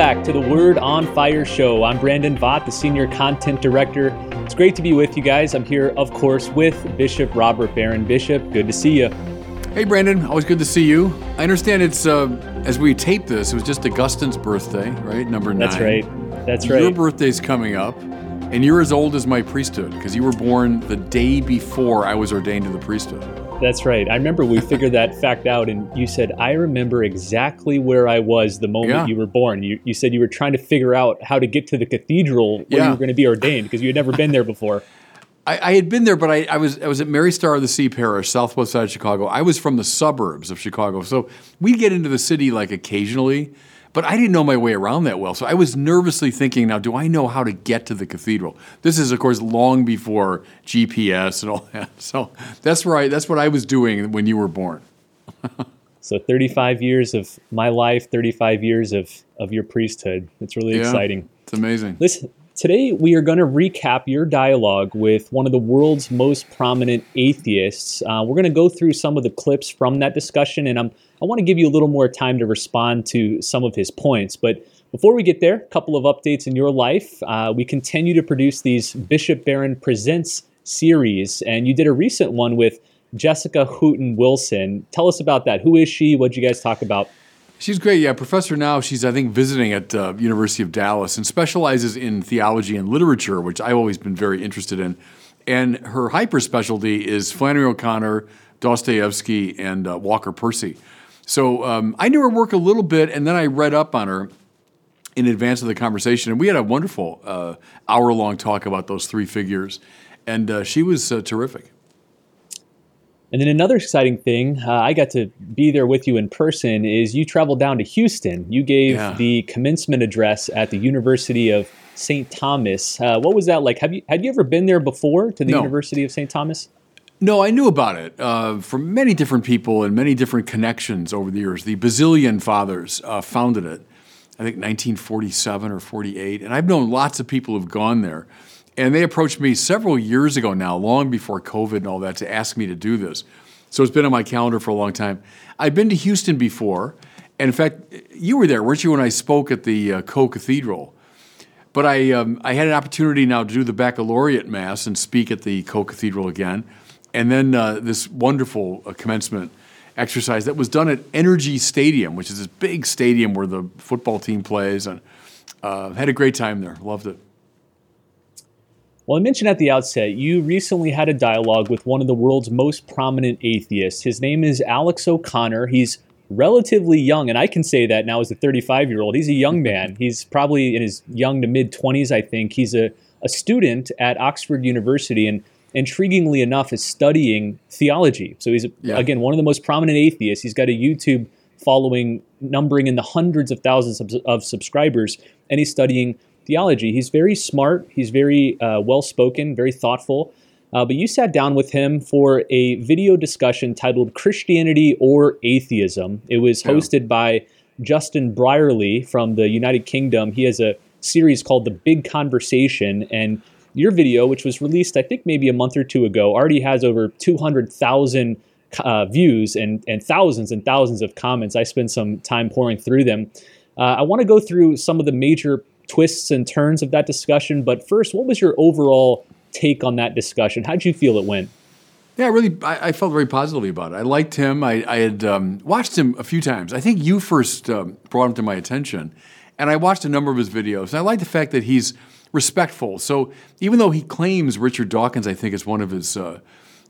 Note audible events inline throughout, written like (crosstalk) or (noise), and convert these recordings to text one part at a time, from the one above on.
back to the Word on Fire show. I'm Brandon Vogt, the Senior Content Director. It's great to be with you guys. I'm here, of course, with Bishop Robert Barron. Bishop, good to see you. Hey, Brandon, always good to see you. I understand it's, uh, as we tape this, it was just Augustine's birthday, right? Number nine. That's right. That's right. Your birthday's coming up, and you're as old as my priesthood because you were born the day before I was ordained to the priesthood. That's right. I remember we figured that fact out, and you said, I remember exactly where I was the moment Yeah. you were born. You, you said you were trying to figure out how to get to the cathedral where you were going to be ordained because you had never been there before. I, I had been there, but I, I was I was at Mary Star of the Sea Parish, southwest side of Chicago. I was from the suburbs of Chicago, so we'd get into the city like occasionally, but I didn't know my way around that well. So I was nervously thinking, now, do I know how to get to the cathedral? This is, of course, long before GPS and all that. (laughs) So that's where I that's what I was doing when you were born. (laughs) So 35 years of my life, 35 years of, of your priesthood. It's really Yeah. exciting. It's amazing. Listen, today we are going to recap your dialogue with one of the world's most prominent atheists. Uh, we're going to go through some of the clips from that discussion, and I'm, I want to give you a little more time to respond to some of his points. But before we get there, a couple of updates in your life. Uh, we continue to produce these Bishop Barron Presents series, and you did a recent one with Jessica Hooten Wilson. Tell us about that. Who is she? What did you guys talk about? She's great. Yeah, professor now. She's I think visiting at uh, University of Dallas and specializes in theology and literature, which I've always been very interested in. And her hyper specialty is Flannery O'Connor, Dostoevsky, and uh, Walker Percy. So um, I knew her work a little bit, and then I read up on her in advance of the conversation, and we had a wonderful uh, hour-long talk about those three figures, and uh, she was uh, terrific. And then another exciting thing, uh, I got to be there with you in person, is you traveled down to Houston. You gave Yeah. the commencement address at the University of St. Thomas. Uh, what was that like? Have you had you ever been there before to the No. University of St. Thomas? No, I knew about it uh, from many different people and many different connections over the years. The Basilian Fathers uh, founded it, I think 1947 or 48, and I've known lots of people who've gone there. And they approached me several years ago now, long before COVID and all that, to ask me to do this. So it's been on my calendar for a long time. I've been to Houston before, and in fact, you were there, weren't you, when I spoke at the uh, Co Cathedral? But I, um, I had an opportunity now to do the baccalaureate mass and speak at the Co Cathedral again. And then uh, this wonderful uh, commencement exercise that was done at Energy Stadium, which is this big stadium where the football team plays. And uh, had a great time there. Loved it. Well, I mentioned at the outset, you recently had a dialogue with one of the world's most prominent atheists. His name is Alex O'Connor. He's relatively young, and I can say that now as a 35 year old. He's a young (laughs) man. He's probably in his young to mid 20s, I think. He's a, a student at Oxford University, and intriguingly enough, is studying theology. So he's, Yeah. again, one of the most prominent atheists. He's got a YouTube following numbering in the hundreds of thousands of, of subscribers, and he's studying theology. He's very smart. He's very uh, well spoken, very thoughtful. Uh, but you sat down with him for a video discussion titled Christianity or Atheism. It was Yeah. hosted by Justin Brierley from the United Kingdom. He has a series called The Big Conversation. And your video, which was released, I think, maybe a month or two ago, already has over 200,000 uh, views and, and thousands and thousands of comments. I spent some time pouring through them. Uh, I want to go through some of the major twists and turns of that discussion. But first, what was your overall take on that discussion? How did you feel it went? Yeah, I really, I, I felt very positively about it. I liked him. I, I had um, watched him a few times. I think you first um, brought him to my attention, and I watched a number of his videos. And I like the fact that he's respectful. So even though he claims Richard Dawkins, I think, is one of his uh,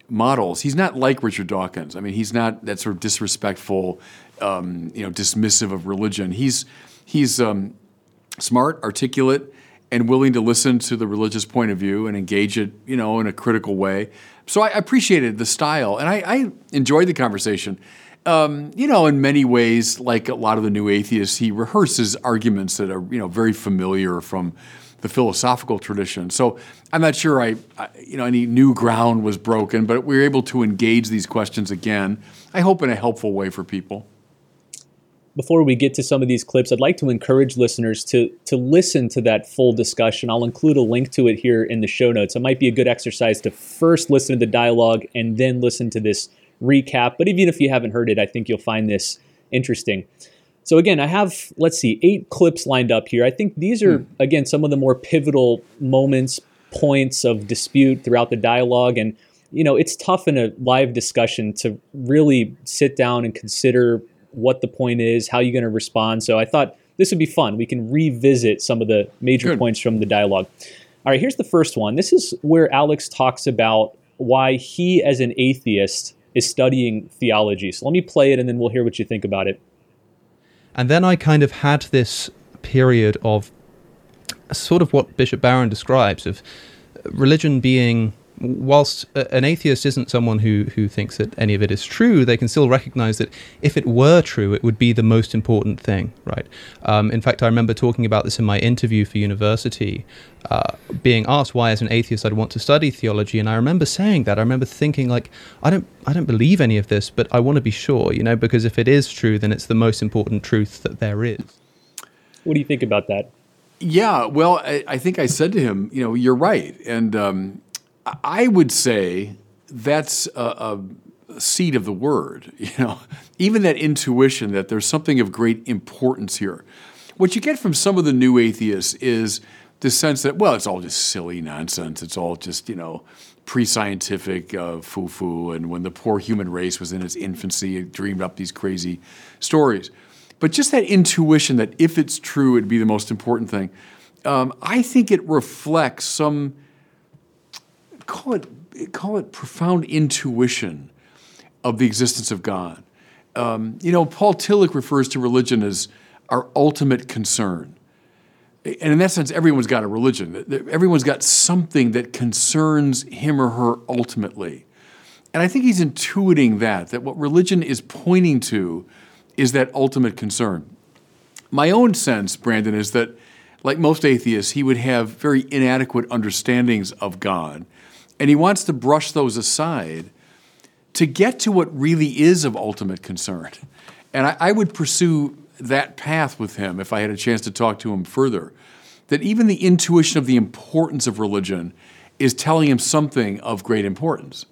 models, he's not like Richard Dawkins. I mean, he's not that sort of disrespectful, um, you know, dismissive of religion. He's he's um, smart, articulate, and willing to listen to the religious point of view and engage it, you know, in a critical way. So I appreciated the style, and I, I enjoyed the conversation. Um, you know, in many ways, like a lot of the new atheists, he rehearses arguments that are, you know, very familiar from the philosophical tradition. So I'm not sure I, I you know, any new ground was broken, but we were able to engage these questions again. I hope in a helpful way for people. Before we get to some of these clips, I'd like to encourage listeners to to listen to that full discussion. I'll include a link to it here in the show notes. It might be a good exercise to first listen to the dialogue and then listen to this recap. But even if you haven't heard it, I think you'll find this interesting. So again, I have let's see, eight clips lined up here. I think these are hmm. again some of the more pivotal moments, points of dispute throughout the dialogue, and you know it's tough in a live discussion to really sit down and consider what the point is, how you're going to respond. So I thought this would be fun. We can revisit some of the major Good. points from the dialogue. All right, here's the first one. This is where Alex talks about why he, as an atheist, is studying theology. So let me play it and then we'll hear what you think about it. And then I kind of had this period of sort of what Bishop Barron describes of religion being whilst an atheist isn't someone who, who thinks that any of it is true, they can still recognize that if it were true, it would be the most important thing, right? Um, in fact, I remember talking about this in my interview for university, uh, being asked why, as an atheist, I'd want to study theology, and I remember saying that. I remember thinking, like, I don't, I don't believe any of this, but I want to be sure, you know, because if it is true, then it's the most important truth that there is. What do you think about that? Yeah, well, I, I think I said to him, you know, you're right, and um, I would say that's a, a seed of the word. (laughs) You know, even that intuition that there's something of great importance here. What you get from some of the new atheists is the sense that well, it's all just silly nonsense. It's all just you know pre-scientific uh, foo-foo, and when the poor human race was in its infancy, it dreamed up these crazy stories. But just that intuition that if it's true, it'd be the most important thing. Um, I think it reflects some call it call it profound intuition of the existence of God. Um, you know, Paul Tillich refers to religion as our ultimate concern. And in that sense, everyone's got a religion. Everyone's got something that concerns him or her ultimately. And I think he's intuiting that, that what religion is pointing to is that ultimate concern. My own sense, Brandon, is that, like most atheists, he would have very inadequate understandings of God and he wants to brush those aside to get to what really is of ultimate concern. And I, I, would pursue that path with him if I had a chance to talk to him further. That even the intuition of the importance of religion is telling him something of great importance.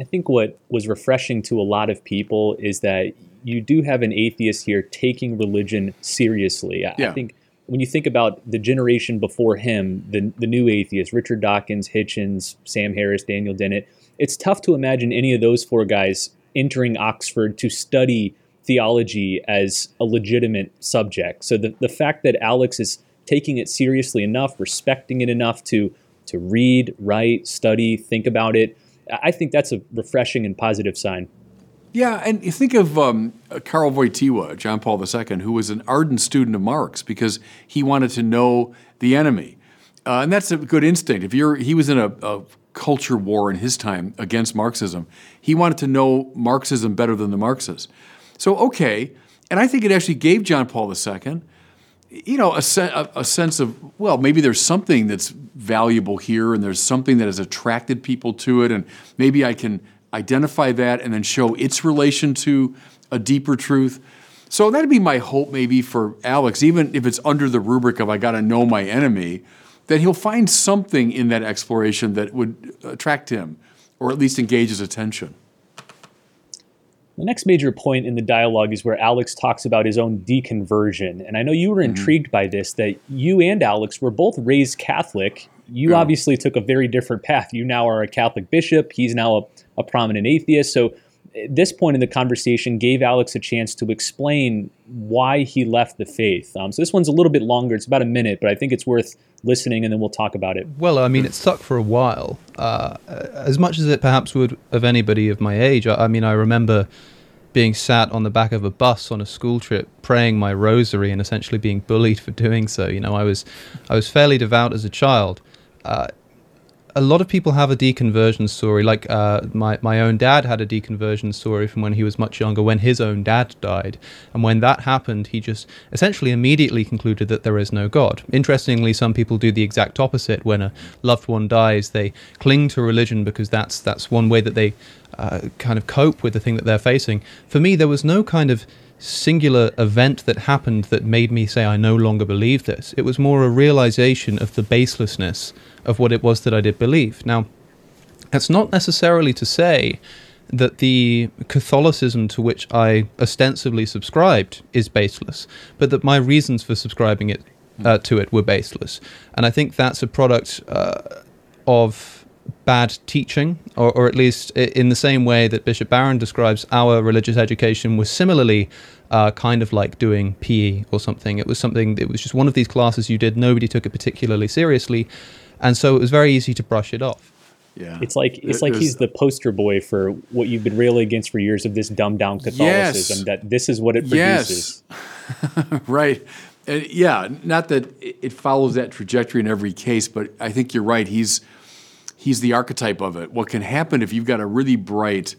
I think what was refreshing to a lot of people is that you do have an atheist here taking religion seriously. Yeah. I think when you think about the generation before him, the, the new atheists, Richard Dawkins, Hitchens, Sam Harris, Daniel Dennett, it's tough to imagine any of those four guys entering Oxford to study theology as a legitimate subject. So the, the fact that Alex is taking it seriously enough, respecting it enough to to read, write, study, think about it, I think that's a refreshing and positive sign. Yeah, and you think of um, Karl Wojtyła, John Paul II, who was an ardent student of Marx because he wanted to know the enemy, uh, and that's a good instinct. If you're, he was in a, a, culture war in his time against Marxism. He wanted to know Marxism better than the Marxists. So okay, and I think it actually gave John Paul II, you know, a, se- a, a sense of well, maybe there's something that's valuable here, and there's something that has attracted people to it, and maybe I can identify that and then show its relation to a deeper truth. So that'd be my hope, maybe, for Alex, even if it's under the rubric of I got to know my enemy, that he'll find something in that exploration that would attract him or at least engage his attention. The next major point in the dialogue is where Alex talks about his own deconversion. And I know you were mm-hmm. intrigued by this, that you and Alex were both raised Catholic. You yeah. obviously took a very different path. You now are a Catholic bishop, he's now a a prominent atheist. So this point in the conversation gave Alex a chance to explain why he left the faith. Um, so this one's a little bit longer. It's about a minute, but I think it's worth listening, and then we'll talk about it. Well, I mean, it stuck for a while, uh, as much as it perhaps would of anybody of my age. I, I mean, I remember being sat on the back of a bus on a school trip praying my rosary and essentially being bullied for doing so you know i was i was fairly devout as a child uh, a lot of people have a deconversion story. Like uh, my my own dad had a deconversion story from when he was much younger, when his own dad died, and when that happened, he just essentially immediately concluded that there is no God. Interestingly, some people do the exact opposite. When a loved one dies, they cling to religion because that's that's one way that they uh, kind of cope with the thing that they're facing. For me, there was no kind of singular event that happened that made me say I no longer believe this. It was more a realization of the baselessness of what it was that I did believe. Now, that's not necessarily to say that the Catholicism to which I ostensibly subscribed is baseless, but that my reasons for subscribing it uh, to it were baseless. And I think that's a product uh, of bad teaching, or, or, at least in the same way that Bishop Barron describes our religious education was similarly uh, kind of like doing PE or something. It was something, it was just one of these classes you did, nobody took it particularly seriously, and so it was very easy to brush it off. Yeah. It's like it's like he's the poster boy for what you've been railing against for years of this dumbed down Catholicism. Yes. That this is what it produces. Yes. (laughs) right. And yeah, not that it follows that trajectory in every case, but I think you're right. He's he's the archetype of it. What can happen if you've got a really bright,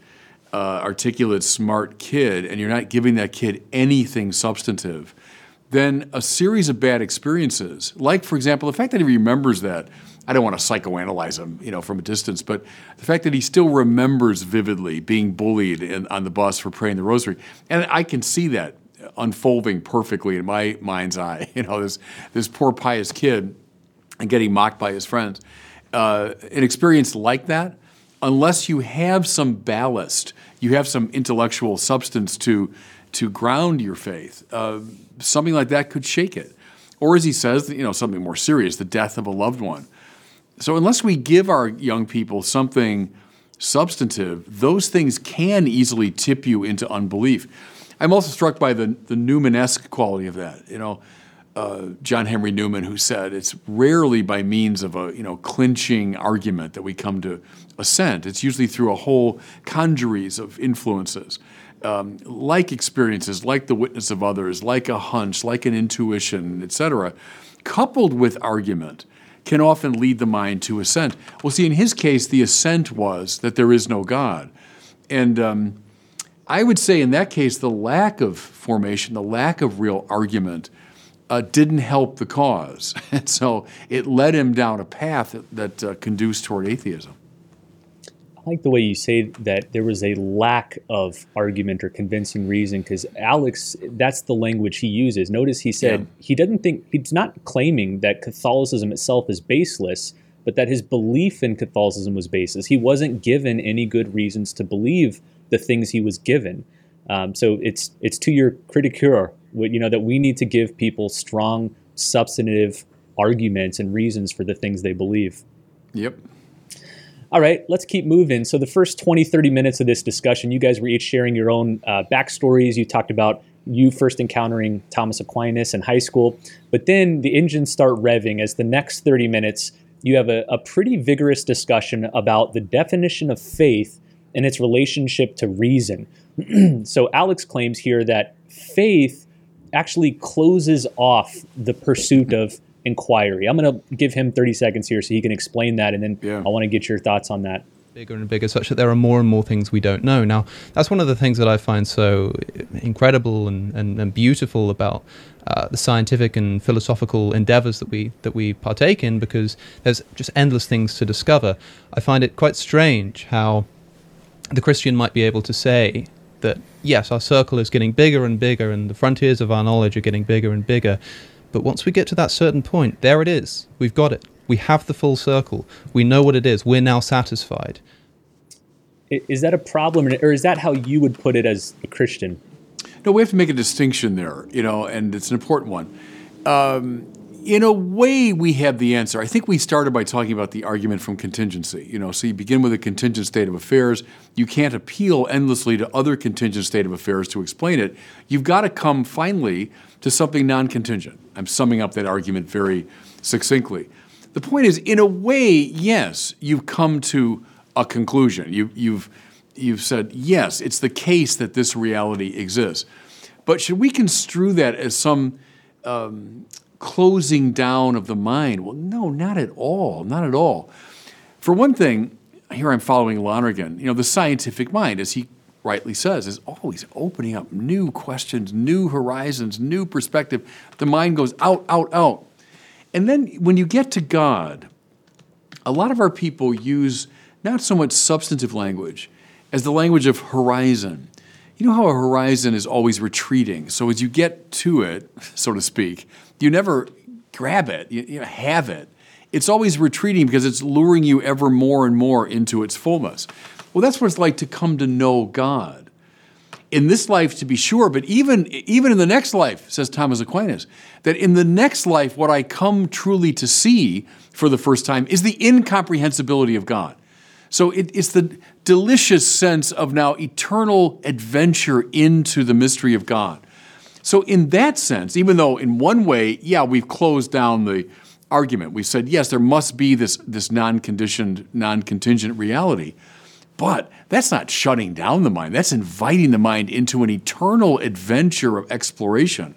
uh, articulate, smart kid, and you're not giving that kid anything substantive? Then a series of bad experiences, like for example, the fact that he remembers that I don't want to psychoanalyze him, you know, from a distance, but the fact that he still remembers vividly being bullied in, on the bus for praying the rosary, and I can see that unfolding perfectly in my mind's eye. (laughs) You know, this this poor pious kid and getting mocked by his friends. Uh, an experience like that, unless you have some ballast, you have some intellectual substance to to ground your faith. Uh, something like that could shake it, or as he says, you know, something more serious, the death of a loved one so, unless we give our young people something substantive, those things can easily tip you into unbelief. I'm also struck by the, the quality of that. You know, uh, John Henry Newman, who said it's rarely by means of a you know clinching argument that we come to assent. It's usually through a whole congeries of influences, um, like experiences, like the witness of others, like a hunch, like an intuition, etc., coupled with argument can often lead the mind to assent. Well, see, in his case, the assent was that there is no God. And um, I would say in that case, the lack of formation, the lack of real argument, uh, didn't help the cause. (laughs) And so it led him down a path that, that uh, conduced toward atheism I like the way you say that there was a lack of argument or convincing reason because Alex, that's the language he uses. Notice he said yeah. he doesn't think, he's not claiming that Catholicism itself is baseless, but that his belief in Catholicism was baseless. He wasn't given any good reasons to believe the things he was given. Um, so it's it's to your criticure, you know, that we need to give people strong, substantive arguments and reasons for the things they believe. Yep. All right, let's keep moving. So, the first 20, 30 minutes of this discussion, you guys were each sharing your own uh, backstories. You talked about you first encountering Thomas Aquinas in high school, but then the engines start revving as the next 30 minutes, you have a, a pretty vigorous discussion about the definition of faith and its relationship to reason. (clears throat) so, Alex claims here that faith actually closes off the pursuit of inquiry. I'm going to give him 30 seconds here so he can explain that, and then yeah. I want to get your thoughts on that. Bigger and bigger, such that there are more and more things we don't know. Now, that's one of the things that I find so incredible and, and, and beautiful about uh, the scientific and philosophical endeavors that we that we partake in, because there's just endless things to discover. I find it quite strange how the Christian might be able to say that yes, our circle is getting bigger and bigger, and the frontiers of our knowledge are getting bigger and bigger. But once we get to that certain point, there it is. We've got it. We have the full circle. We know what it is. We're now satisfied. Is that a problem, or is that how you would put it as a Christian? No, we have to make a distinction there, you know, and it's an important one. Um, in a way, we have the answer. I think we started by talking about the argument from contingency. You know, so you begin with a contingent state of affairs. You can't appeal endlessly to other contingent state of affairs to explain it. You've got to come finally to something non-contingent. I'm summing up that argument very succinctly. The point is, in a way, yes, you've come to a conclusion. You, you've you've said yes, it's the case that this reality exists. But should we construe that as some um, closing down of the mind. Well, no, not at all, not at all. For one thing, here I'm following Lonergan, you know, the scientific mind, as he rightly says, is always opening up new questions, new horizons, new perspective. The mind goes out, out, out. And then when you get to God, a lot of our people use not so much substantive language as the language of horizon. You know how a horizon is always retreating. So as you get to it, so to speak, you never grab it, you, you have it. it's always retreating because it's luring you ever more and more into its fullness. Well, that's what it's like to come to know God. In this life, to be sure, but even, even in the next life, says Thomas Aquinas, that in the next life, what I come truly to see for the first time is the incomprehensibility of God. So it, it's the delicious sense of now eternal adventure into the mystery of God. So, in that sense, even though in one way, yeah, we've closed down the argument, we said, yes, there must be this, this non conditioned, non contingent reality. But that's not shutting down the mind, that's inviting the mind into an eternal adventure of exploration.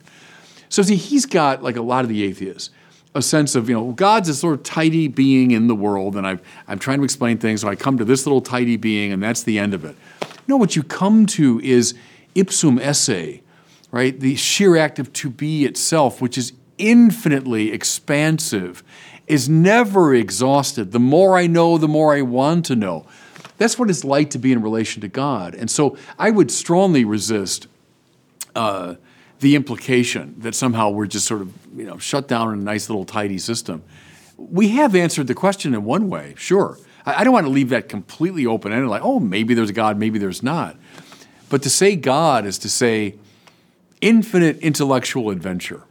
So, see, he's got, like a lot of the atheists, a sense of, you know, God's a sort of tidy being in the world, and I've, I'm trying to explain things, so I come to this little tidy being, and that's the end of it. No, what you come to is ipsum esse, right? The sheer act of to be itself, which is infinitely expansive, is never exhausted. The more I know, the more I want to know. That's what it's like to be in relation to God. And so I would strongly resist. Uh, the implication that somehow we're just sort of you know shut down in a nice little tidy system. We have answered the question in one way, sure. I, I don't want to leave that completely open ended, like oh maybe there's a God, maybe there's not. But to say God is to say infinite intellectual adventure.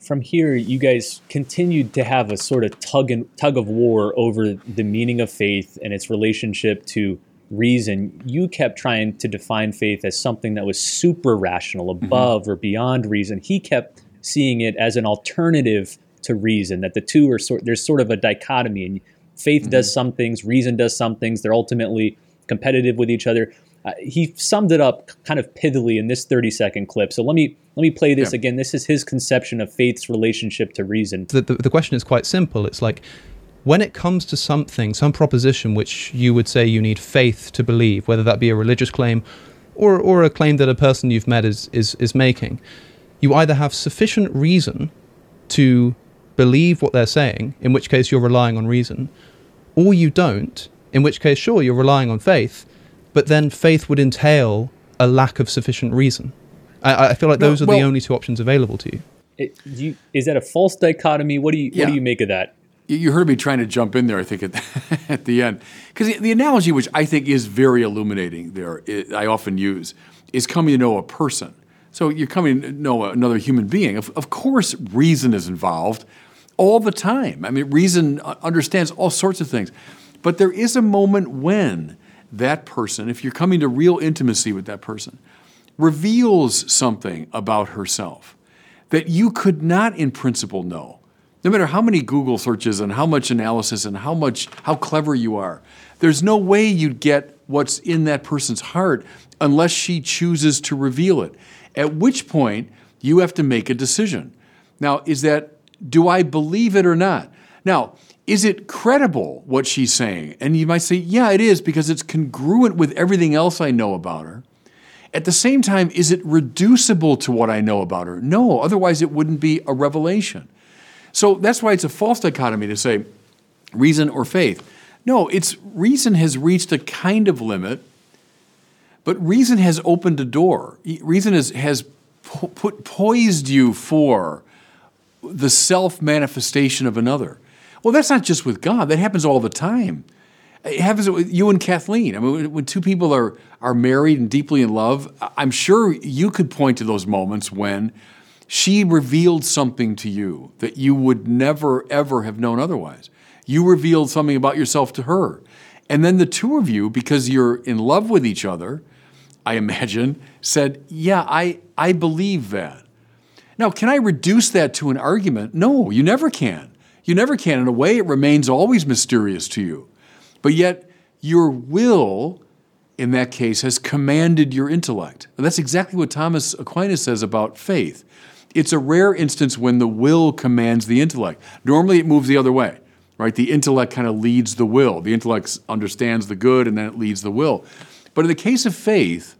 From here, you guys continued to have a sort of tug and tug of war over the meaning of faith and its relationship to reason, you kept trying to define faith as something that was super rational, mm-hmm. above mm-hmm. or beyond reason. He kept seeing it as an alternative to reason, that the two are sort there's sort of a dichotomy and faith mm-hmm. does some things, reason does some things, they're ultimately competitive with each other. Uh, he summed it up kind of pithily in this 30 second clip. So let me let me play this yeah. again. This is his conception of faith's relationship to reason. The, the, the question is quite simple. It's like when it comes to something, some proposition which you would say you need faith to believe, whether that be a religious claim or, or a claim that a person you've met is, is, is making, you either have sufficient reason to believe what they're saying, in which case you're relying on reason, or you don't, in which case, sure, you're relying on faith, but then faith would entail a lack of sufficient reason. I, I feel like those no, well, are the only two options available to you. It, you. Is that a false dichotomy? What do you yeah. What do you make of that? You heard me trying to jump in there, I think, at the, (laughs) at the end. Because the, analogy, which I think is very illuminating there, I often use, is coming to know a person. So you're coming to know another human being. Of, of course, reason is involved all the time. I mean, reason understands all sorts of things. But there is a moment when that person, if you're coming to real intimacy with that person, reveals something about herself that you could not, in principle, know no matter how many Google searches and how much analysis and how much how clever you are, there's no way you'd get what's in that person's heart unless she chooses to reveal it. At which point you have to make a decision. Now, is that do I believe it or not? Now, is it credible what she's saying? And you might say, yeah, it is because it's congruent with everything else I know about her. At the same time, is it reducible to what I know about her? No, otherwise it wouldn't be a revelation. So that's why it's a false dichotomy to say reason or faith. No, it's reason has reached a kind of limit, but reason has opened a door. Reason has, has po- put, poised you for the self manifestation of another. Well, that's not just with God, that happens all the time. It happens with you and Kathleen. I mean, when two people are, are married and deeply in love, I'm sure you could point to those moments when she revealed something to you that you would never, ever have known otherwise. You revealed something about yourself to her. And then the two of you, because you're in love with each other, I imagine, said, Yeah, I, I believe that. Now, can I reduce that to an argument? No, you never can. You never can. In a way, it remains always mysterious to you. But yet, your will, in that case, has commanded your intellect. And that's exactly what Thomas Aquinas says about faith. It's a rare instance when the will commands the intellect. Normally it moves the other way, right? The intellect kind of leads the will. The intellect understands the good and then it leads the will. But in the case of faith,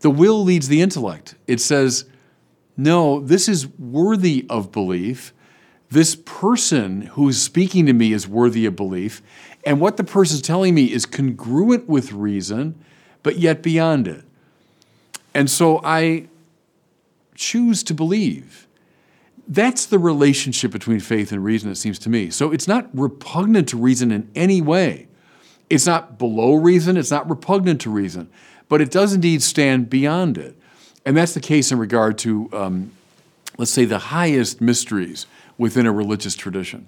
the will leads the intellect. It says, no, this is worthy of belief. This person who's speaking to me is worthy of belief. And what the person's telling me is congruent with reason, but yet beyond it. And so I choose to believe. That's the relationship between faith and reason, it seems to me. So it's not repugnant to reason in any way. It's not below reason, it's not repugnant to reason, but it does indeed stand beyond it. And that's the case in regard to, um, let's say, the highest mysteries within a religious tradition.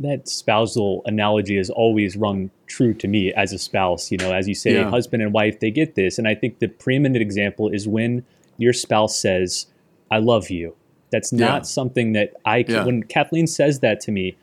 That spousal analogy has always rung true to me as a spouse. You know, as you say, Yeah. husband and wife, they get this. And I think the preeminent example is when your spouse says, I love you. That's not Yeah. something that I, Yeah. when Kathleen says that to me,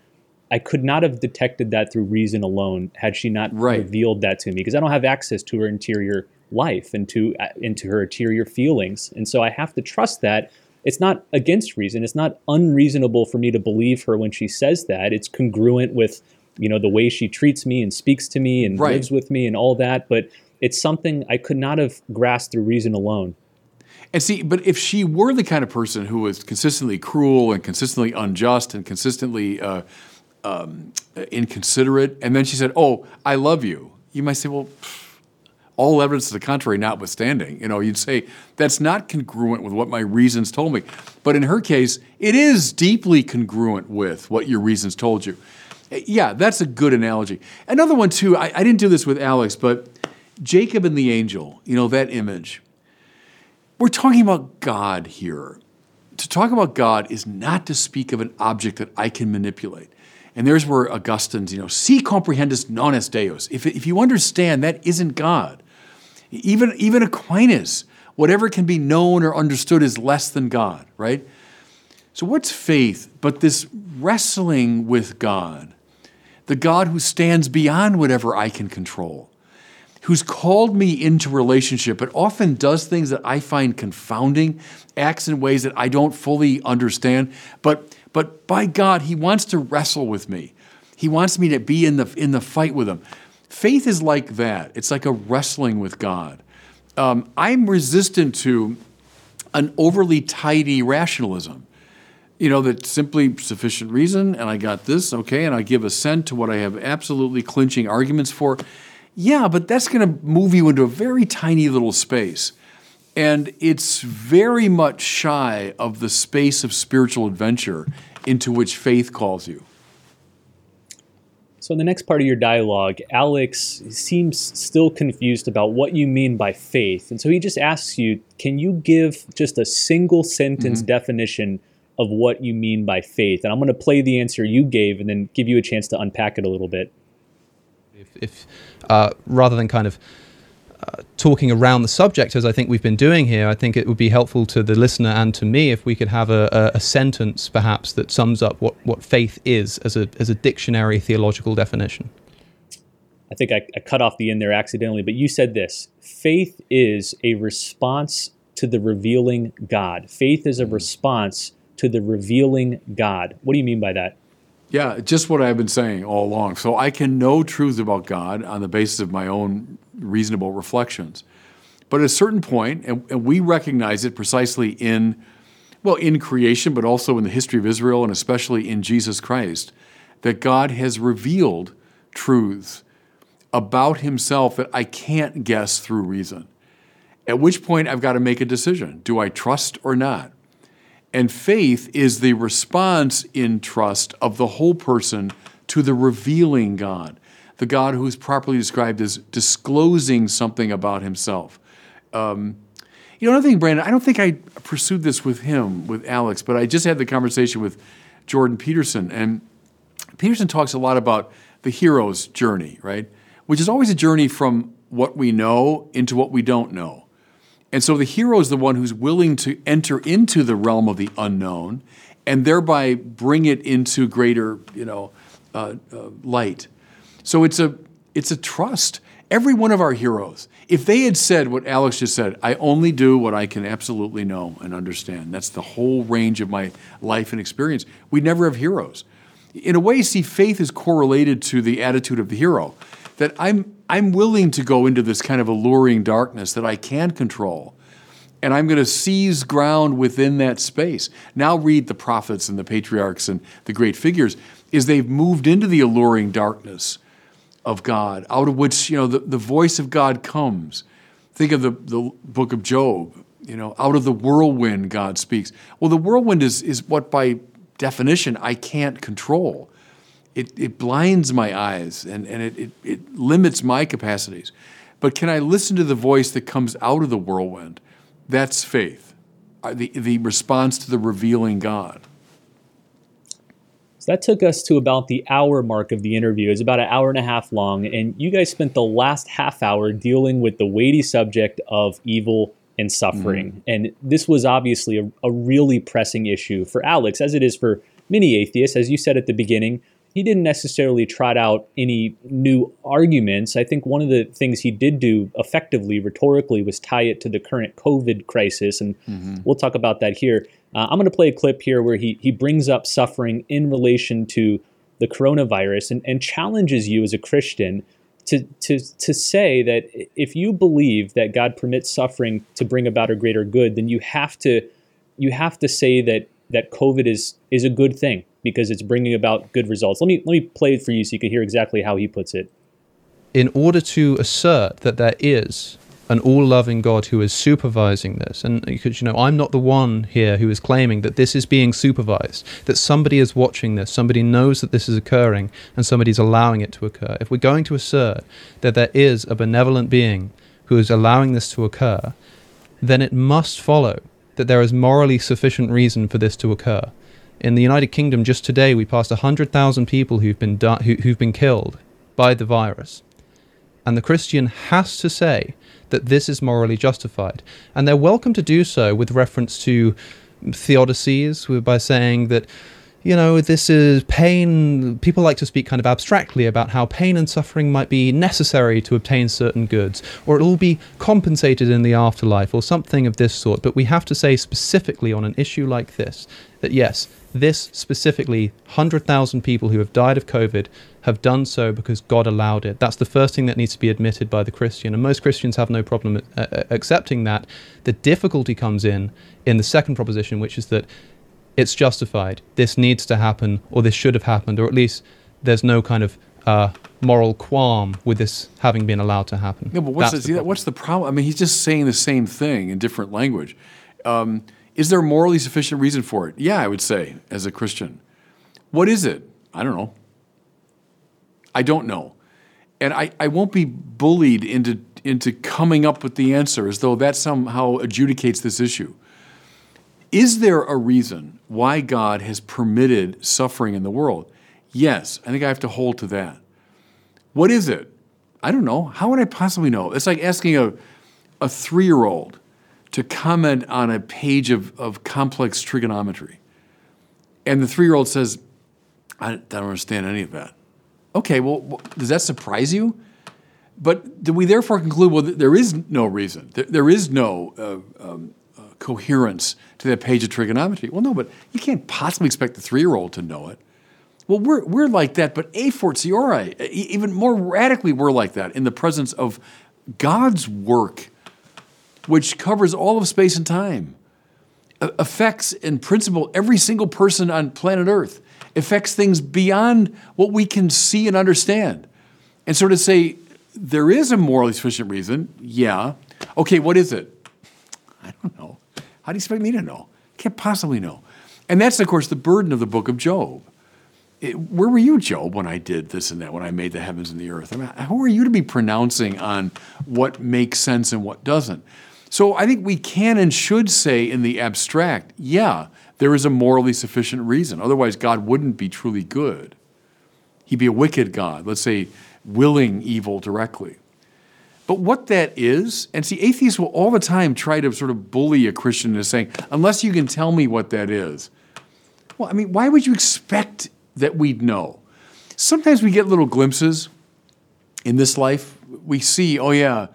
I could not have detected that through reason alone had she not Right. revealed that to me because I don't have access to her interior life and to uh, into her interior feelings, and so I have to trust that it's not against reason. It's not unreasonable for me to believe her when she says that. It's congruent with you know the way she treats me and speaks to me and Right. lives with me and all that, but it's something I could not have grasped through reason alone. And see, but if she were the kind of person who was consistently cruel and consistently unjust and consistently uh, um, inconsiderate, and then she said, "Oh, I love you," you might say, "Well." All evidence to the contrary notwithstanding, you know, you'd say that's not congruent with what my reasons told me. But in her case, it is deeply congruent with what your reasons told you. Yeah, that's a good analogy. Another one too. I, I didn't do this with Alex, but Jacob and the angel. You know that image. We're talking about God here. To talk about God is not to speak of an object that I can manipulate. And there's where Augustine's, you know, si comprehendis non est Deus. If, if you understand, that isn't God. Even, even Aquinas, whatever can be known or understood is less than God, right? So, what's faith but this wrestling with God? The God who stands beyond whatever I can control who's called me into relationship, but often does things that I find confounding, acts in ways that I don't fully understand. But, but by God, He wants to wrestle with me. He wants me to be in the, in the fight with Him. Faith is like that. It's like a wrestling with God. Um, I'm resistant to an overly tidy rationalism. You know, that simply sufficient reason, and I got this, okay, and I give assent to what I have absolutely clinching arguments for. Yeah, but that's going to move you into a very tiny little space. And it's very much shy of the space of spiritual adventure into which faith calls you. So, in the next part of your dialogue, Alex seems still confused about what you mean by faith. And so he just asks you, can you give just a single sentence mm-hmm. definition of what you mean by faith? And I'm going to play the answer you gave and then give you a chance to unpack it a little bit. If, if uh, rather than kind of uh, talking around the subject as I think we've been doing here, I think it would be helpful to the listener and to me if we could have a, a, a sentence perhaps that sums up what, what faith is as a, as a dictionary theological definition. I think I, I cut off the end there accidentally, but you said this faith is a response to the revealing God. Faith is a response to the revealing God. What do you mean by that? Yeah, just what I've been saying all along. So I can know truths about God on the basis of my own reasonable reflections. But at a certain point, and, and we recognize it precisely in, well, in creation, but also in the history of Israel, and especially in Jesus Christ, that God has revealed truths about himself that I can't guess through reason. At which point I've got to make a decision. Do I trust or not? And faith is the response in trust of the whole person to the revealing God, the God who is properly described as disclosing something about himself. Um, you know, another thing, Brandon, I don't think I pursued this with him, with Alex, but I just had the conversation with Jordan Peterson. And Peterson talks a lot about the hero's journey, right? Which is always a journey from what we know into what we don't know. And so the hero is the one who's willing to enter into the realm of the unknown and thereby bring it into greater, you know, uh, uh, light. So it's a it's a trust. Every one of our heroes, if they had said what Alex just said, I only do what I can absolutely know and understand. That's the whole range of my life and experience. We'd never have heroes. In a way, see, faith is correlated to the attitude of the hero. That I'm I'm willing to go into this kind of alluring darkness that I can control and I'm going to seize ground within that space. Now read the prophets and the patriarchs and the great figures is they've moved into the alluring darkness of God, out of which you know the, the voice of God comes. Think of the, the book of Job. you know, out of the whirlwind God speaks. Well, the whirlwind is, is what by definition I can't control. It, it blinds my eyes and, and it, it, it limits my capacities. But can I listen to the voice that comes out of the whirlwind? That's faith, uh, the, the response to the revealing God. So that took us to about the hour mark of the interview. It's about an hour and a half long, and you guys spent the last half hour dealing with the weighty subject of evil and suffering. Mm-hmm. And this was obviously a, a really pressing issue for Alex, as it is for many atheists. As you said at the beginning, he didn't necessarily trot out any new arguments. I think one of the things he did do effectively, rhetorically, was tie it to the current COVID crisis, and mm-hmm. we'll talk about that here. Uh, I'm going to play a clip here where he he brings up suffering in relation to the coronavirus and, and challenges you as a Christian to, to, to say that if you believe that God permits suffering to bring about a greater good, then you have to you have to say that that COVID is is a good thing because it's bringing about good results. Let me let me play it for you so you can hear exactly how he puts it. In order to assert that there is an all-loving God who is supervising this, and because you know I'm not the one here who is claiming that this is being supervised, that somebody is watching this, somebody knows that this is occurring, and somebody's allowing it to occur. If we're going to assert that there is a benevolent being who is allowing this to occur, then it must follow that there is morally sufficient reason for this to occur. In the United Kingdom, just today, we passed 100,000 people who've been, di- who, who've been killed by the virus. And the Christian has to say that this is morally justified. And they're welcome to do so with reference to theodicies, by saying that you know, this is pain. People like to speak kind of abstractly about how pain and suffering might be necessary to obtain certain goods, or it'll be compensated in the afterlife, or something of this sort. But we have to say specifically on an issue like this that yes, this specifically, 100,000 people who have died of COVID have done so because God allowed it. That's the first thing that needs to be admitted by the Christian. And most Christians have no problem uh, uh accepting that. The difficulty comes in in the second proposition, which is that it's justified. This needs to happen, or this should have happened, or at least there's no kind of uh, moral qualm with this having been allowed to happen. Yeah, but what's, the, see, what's the problem? I mean, he's just saying the same thing in different language. Um, is there morally sufficient reason for it? Yeah, I would say, as a Christian. What is it? I don't know. I don't know. And I, I won't be bullied into, into coming up with the answer as though that somehow adjudicates this issue. Is there a reason why God has permitted suffering in the world? Yes, I think I have to hold to that. What is it? I don't know. How would I possibly know? It's like asking a, a three year old to comment on a page of, of complex trigonometry. And the three year old says, I don't understand any of that. Okay, well, does that surprise you? But do we therefore conclude, well, there is no reason, there, there is no uh, um, coherence to that page of trigonometry. Well, no, but you can't possibly expect the three year old to know it. Well, we're, we're like that, but a fortiori, even more radically, we're like that in the presence of God's work, which covers all of space and time, affects in principle every single person on planet Earth, affects things beyond what we can see and understand. And so to say, there is a morally sufficient reason, yeah. Okay, what is it? I don't know. How do you expect me to know? I Can't possibly know. And that's, of course, the burden of the book of Job. It, where were you, Job, when I did this and that, when I made the heavens and the earth? I mean, who are you to be pronouncing on what makes sense and what doesn't? So I think we can and should say in the abstract, yeah, there is a morally sufficient reason. Otherwise, God wouldn't be truly good. He'd be a wicked God, let's say, willing evil directly. But what that is, and see, atheists will all the time try to sort of bully a Christian into saying, unless you can tell me what that is. Well, I mean, why would you expect that we'd know? Sometimes we get little glimpses in this life. We see, oh, yeah,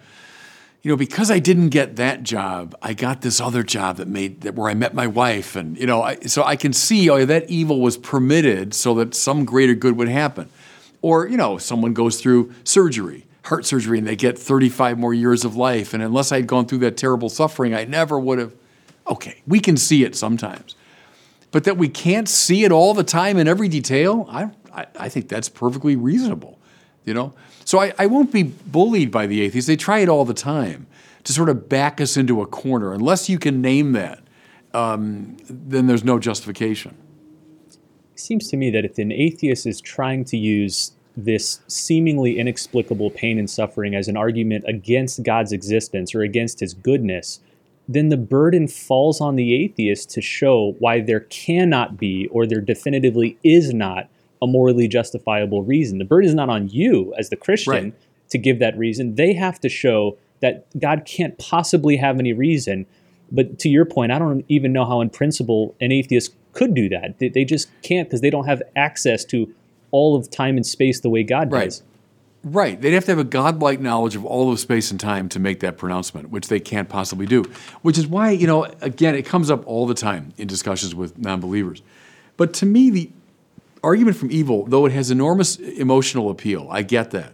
you know, because I didn't get that job, I got this other job that made that where I met my wife, and you know, I, so I can see, oh, that evil was permitted so that some greater good would happen. Or you know, someone goes through surgery heart surgery and they get 35 more years of life. And unless I'd gone through that terrible suffering, I never would have. Okay, we can see it sometimes. But that we can't see it all the time in every detail, I, I, I think that's perfectly reasonable, you know? So I, I won't be bullied by the atheists. They try it all the time. to sort of back us into a corner. Unless you can name that, um, then there's no justification. It seems to me that if an atheist is trying to use this seemingly inexplicable pain and suffering as an argument against God's existence or against his goodness, then the burden falls on the atheist to show why there cannot be or there definitively is not a morally justifiable reason. The burden is not on you as the Christian Right. to give that reason. They have to show that God can't possibly have any reason. But to your point, I don't even know how, in principle, an atheist could do that. They, they just can't because they don't have access to all of time and space the way God Right. does. Right. They'd have to have a godlike knowledge of all of space and time to make that pronouncement, which they can't possibly do. Which is why, you know, again, it comes up all the time in discussions with non believers. But to me, the argument from evil, though it has enormous emotional appeal, I get that.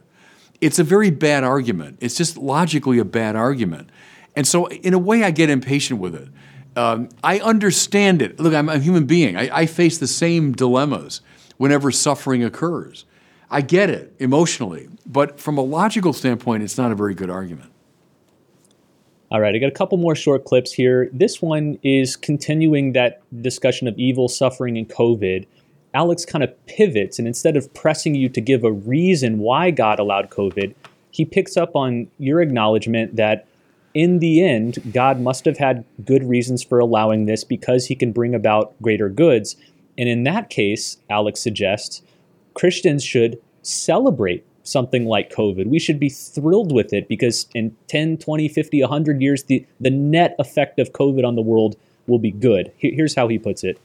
It's a very bad argument. It's just logically a bad argument. And so, in a way, I get impatient with it. Um, I understand it. Look, I'm a human being. I, I face the same dilemmas whenever suffering occurs. I get it emotionally, but from a logical standpoint, it's not a very good argument. All right, I got a couple more short clips here. This one is continuing that discussion of evil, suffering, and COVID. Alex kind of pivots, and instead of pressing you to give a reason why God allowed COVID, he picks up on your acknowledgement that in the end, God must have had good reasons for allowing this because he can bring about greater goods. And in that case, Alex suggests, Christians should celebrate something like COVID. We should be thrilled with it because in 10, 20, 50, 100 years, the, the net effect of COVID on the world will be good. Here's how he puts it.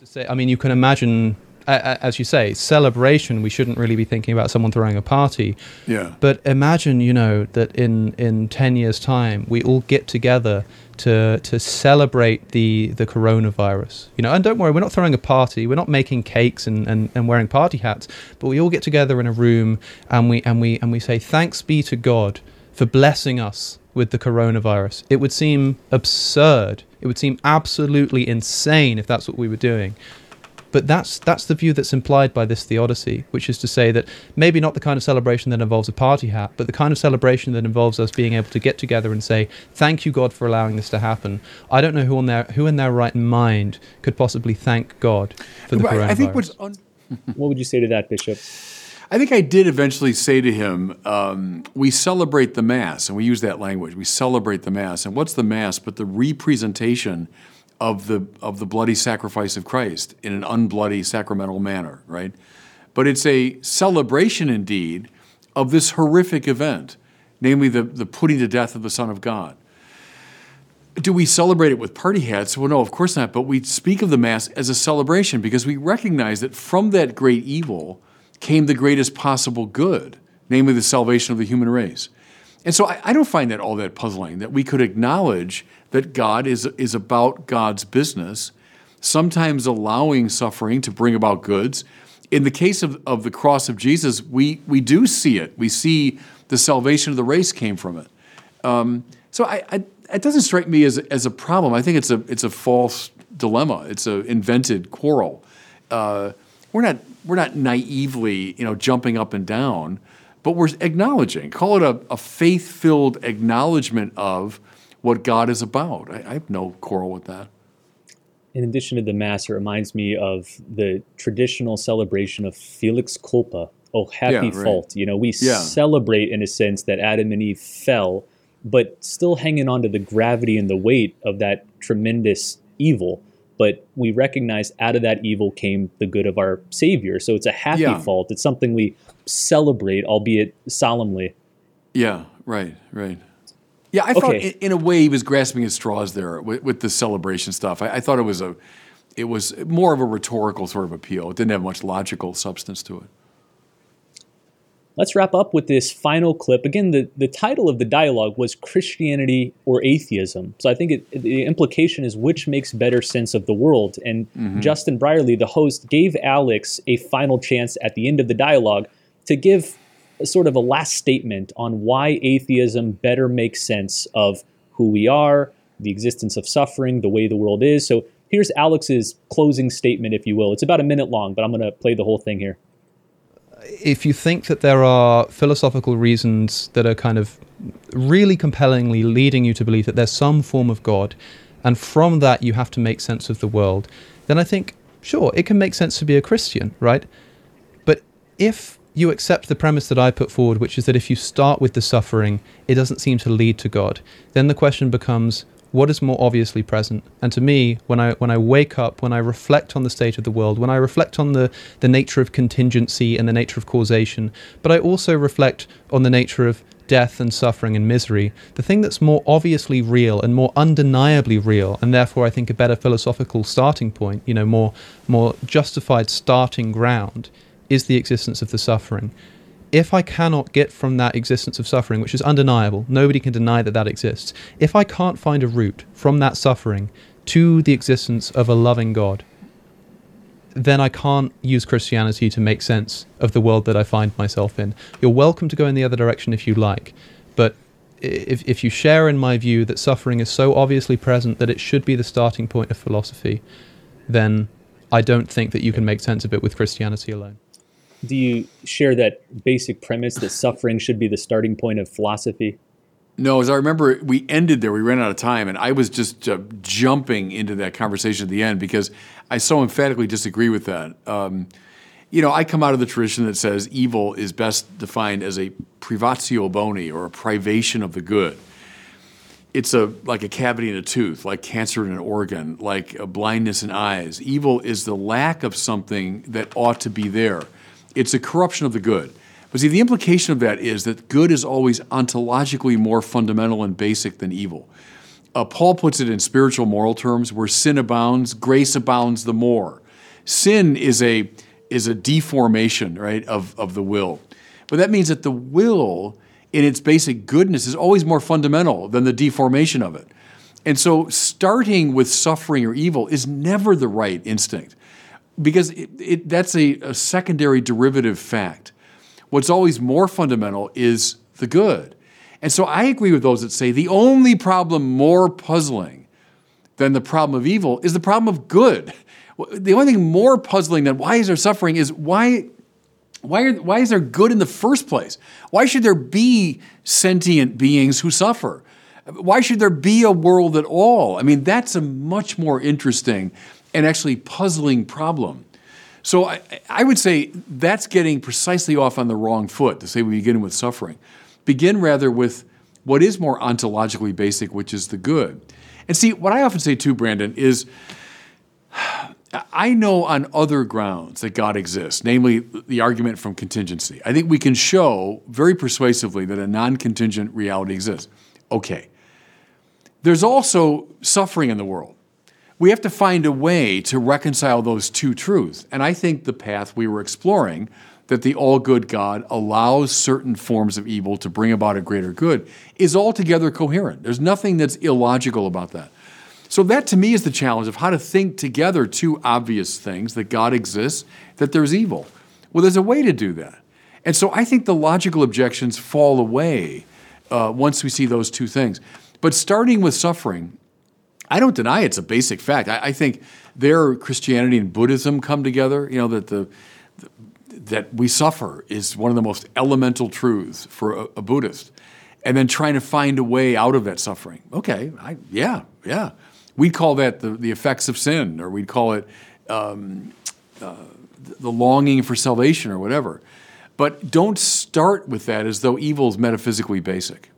to say, I mean, you can imagine, as you say, celebration. We shouldn't really be thinking about someone throwing a party. Yeah. But imagine, you know, that in in ten years' time, we all get together to to celebrate the the coronavirus. You know, and don't worry, we're not throwing a party. We're not making cakes and, and, and wearing party hats. But we all get together in a room and we and we and we say thanks be to God for blessing us with the coronavirus. It would seem absurd. It would seem absolutely insane if that's what we were doing. But that's that's the view that's implied by this theodicy, which is to say that maybe not the kind of celebration that involves a party hat, but the kind of celebration that involves us being able to get together and say, "Thank you, God, for allowing this to happen." I don't know who on their who in their right mind could possibly thank God for the Right, coronavirus. I think what's un- What would you say to that, Bishop? I think I did eventually say to him, um, "We celebrate the mass, and we use that language. We celebrate the mass, and what's the mass but the representation of the of the bloody sacrifice of Christ in an unbloody sacramental manner, right? But it's a celebration indeed of this horrific event, namely the the putting to death of the Son of God." Do we celebrate it with party hats? Well, no, of course not. But we speak of the Mass as a celebration because we recognize that from that great evil came the greatest possible good, namely the salvation of the human race. And so I, I don't find that all that puzzling that we could acknowledge that God is, is about God's business, sometimes allowing suffering to bring about goods. In the case of, of the cross of Jesus, we, we do see it. We see the salvation of the race came from it. Um, so I, I, it doesn't strike me as, as a problem. I think it's a, it's a false dilemma. It's an invented quarrel. Uh, we're not, we're not naively, you know, jumping up and down, but we're acknowledging. Call it a, a faith-filled acknowledgement of what God is about. I, I have no quarrel with that. In addition to the Mass, it reminds me of the traditional celebration of Felix Culpa. Oh, happy Yeah, right. fault. You know, we Yeah. celebrate in a sense that Adam and Eve fell, but still hanging on to the gravity and the weight of that tremendous evil. But we recognize out of that evil came the good of our Savior. So it's a happy Yeah. fault. It's something we celebrate, albeit solemnly. Yeah, right, right. Yeah, I thought in, in a way he was grasping at straws there with, with the celebration stuff. I, I thought it was a, it was more of a rhetorical sort of appeal. It didn't have much logical substance to it. Let's wrap up with this final clip. Again, the, the title of the dialogue was Christianity or Atheism. So I think it, the implication is which makes better sense of the world. And mm-hmm. Justin Brierley, the host, gave Alex a final chance at the end of the dialogue to give sort of a last statement on why atheism better makes sense of who we are, the existence of suffering, the way the world is. So here's Alex's closing statement, if you will. It's about a minute long, but I'm going to play the whole thing here. if you think that there are philosophical reasons that are kind of really compellingly leading you to believe that there's some form of God, and from that you have to make sense of the world, then I think, sure, it can make sense to be a Christian, right? But if you accept the premise that I put forward, which is that if you start with the suffering, it doesn't seem to lead to God, then the question becomes what is more obviously present? And to me, when I when I wake up, when I reflect on the state of the world, when I reflect on the, the nature of contingency and the nature of causation, but I also reflect on the nature of death and suffering and misery, the thing that's more obviously real and more undeniably real, and therefore I think a better philosophical starting point, you know, more more justified starting ground, is the existence of the suffering. If I cannot get from that existence of suffering, which is undeniable, nobody can deny that that exists, if I can't find a route from that suffering to the existence of a loving God, then I can't use Christianity to make sense of the world that I find myself in. You're welcome to go in the other direction if you like, but if, if you share in my view that suffering is so obviously present that it should be the starting point of philosophy, then I don't think that you can make sense of it with Christianity alone do you share that basic premise that suffering should be the starting point of philosophy? No, as I remember, we ended there. We ran out of time, and I was just uh, jumping into that conversation at the end because I so emphatically disagree with that. Um, you know, I come out of the tradition that says evil is best defined as a privatio boni or a privation of the good. It's a like a cavity in a tooth, like cancer in an organ, like blindness in eyes. Evil is the lack of something that ought to be there it's a corruption of the good. But see, the implication of that is that good is always ontologically more fundamental and basic than evil. Uh, Paul puts it in spiritual moral terms where sin abounds, grace abounds the more. Sin is a, is a deformation, right, of, of the will. But that means that the will, in its basic goodness, is always more fundamental than the deformation of it. And so, starting with suffering or evil is never the right instinct because it, it, that's a, a secondary derivative fact. What's always more fundamental is the good. And so I agree with those that say the only problem more puzzling than the problem of evil is the problem of good. (laughs) The only thing more puzzling than why is there suffering is why, why, are, why is there good in the first place? Why should there be sentient beings who suffer? Why should there be a world at all? I mean, that's a much more interesting and actually puzzling problem. So I, I, would say that's getting precisely off on the wrong foot to say we begin with suffering. Begin rather with what is more ontologically basic, which is the good. And see, what I often say too, Brandon, is I know on other grounds that God exists, namely the argument from contingency. I think we can show very persuasively that a non contingent reality exists. Okay. There's also suffering in the world we have to find a way to reconcile those two truths. And I think the path we were exploring, that the all good God allows certain forms of evil to bring about a greater good, is altogether coherent. There's nothing that's illogical about that. So, that to me is the challenge of how to think together two obvious things that God exists, that there's evil. Well, there's a way to do that. And so I think the logical objections fall away uh, once we see those two things. But starting with suffering, I don't deny it's a basic fact. I, I, think there Christianity and Buddhism come together. You know that the, the, that we suffer is one of the most elemental truths for a, a, Buddhist, and then trying to find a way out of that suffering. Okay, I, yeah, yeah. We'd call that the, the effects of sin, or we'd call it um, uh, the longing for salvation, or whatever. But don't start with that as though evil is metaphysically basic.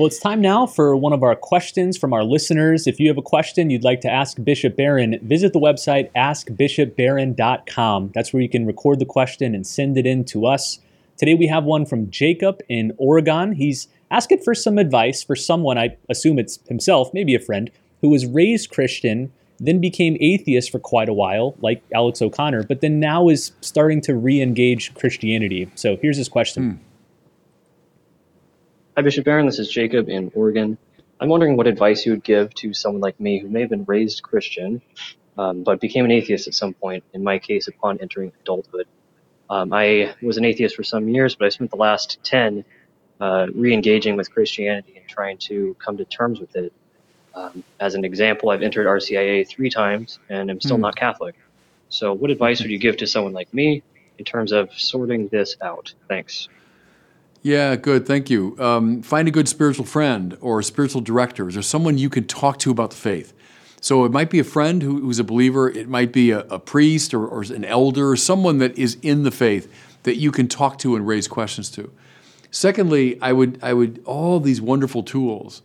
Well, it's time now for one of our questions from our listeners. If you have a question you'd like to ask Bishop Barron, visit the website askbishopbarron.com. That's where you can record the question and send it in to us. Today we have one from Jacob in Oregon. He's asking for some advice for someone, I assume it's himself, maybe a friend, who was raised Christian, then became atheist for quite a while, like Alex O'Connor, but then now is starting to re engage Christianity. So here's his question. Hmm. Hi, Bishop Barron. This is Jacob in Oregon. I'm wondering what advice you would give to someone like me who may have been raised Christian, um, but became an atheist at some point, in my case, upon entering adulthood. Um, I was an atheist for some years, but I spent the last 10 uh, re engaging with Christianity and trying to come to terms with it. Um, as an example, I've entered RCIA three times and am still Hmm. not Catholic. So, what advice would you give to someone like me in terms of sorting this out? Thanks. Yeah, good. Thank you. Um, find a good spiritual friend or spiritual director or someone you can talk to about the faith. So it might be a friend who, who's a believer, it might be a, a priest or, or an elder, or someone that is in the faith that you can talk to and raise questions to. Secondly, I would, I would, all these wonderful tools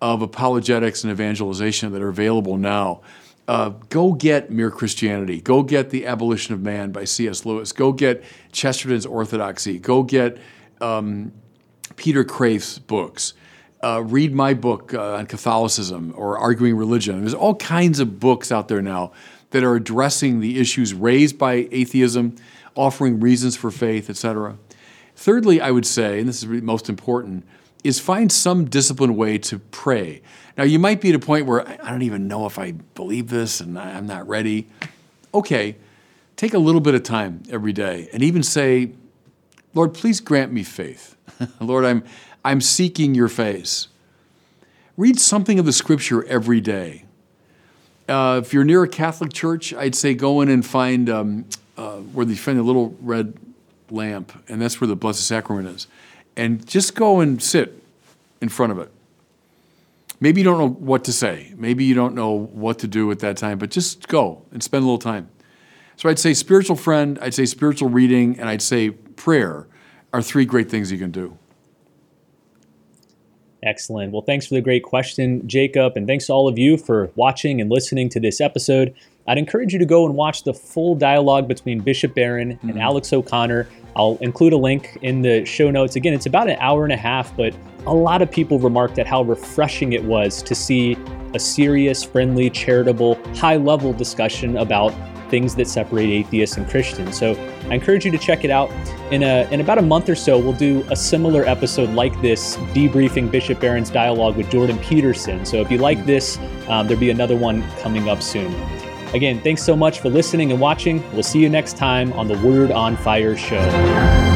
of apologetics and evangelization that are available now. Uh, go get Mere Christianity. Go get The Abolition of Man by C.S. Lewis. Go get Chesterton's Orthodoxy. Go get um, Peter Kreeft's books. Uh, read my book uh, on Catholicism or arguing religion. There's all kinds of books out there now that are addressing the issues raised by atheism, offering reasons for faith, etc. Thirdly, I would say, and this is really most important, is find some disciplined way to pray. Now, you might be at a point where I don't even know if I believe this and I'm not ready. Okay, take a little bit of time every day and even say, Lord, please grant me faith. (laughs) Lord, I'm, I'm seeking your face. Read something of the scripture every day. Uh, if you're near a Catholic church, I'd say go in and find um, uh, where they find a little red lamp, and that's where the Blessed Sacrament is. And just go and sit in front of it. Maybe you don't know what to say. Maybe you don't know what to do at that time, but just go and spend a little time. So I'd say spiritual friend, I'd say spiritual reading, and I'd say prayer are three great things you can do. Excellent. Well, thanks for the great question, Jacob, and thanks to all of you for watching and listening to this episode. I'd encourage you to go and watch the full dialogue between Bishop Barron and mm-hmm. Alex O'Connor. I'll include a link in the show notes. Again, it's about an hour and a half, but a lot of people remarked at how refreshing it was to see a serious, friendly, charitable, high level discussion about things that separate atheists and Christians. So I encourage you to check it out. In, a, in about a month or so, we'll do a similar episode like this, debriefing Bishop Barron's dialogue with Jordan Peterson. So if you like this, um, there'll be another one coming up soon. Again, thanks so much for listening and watching. We'll see you next time on the Word on Fire show.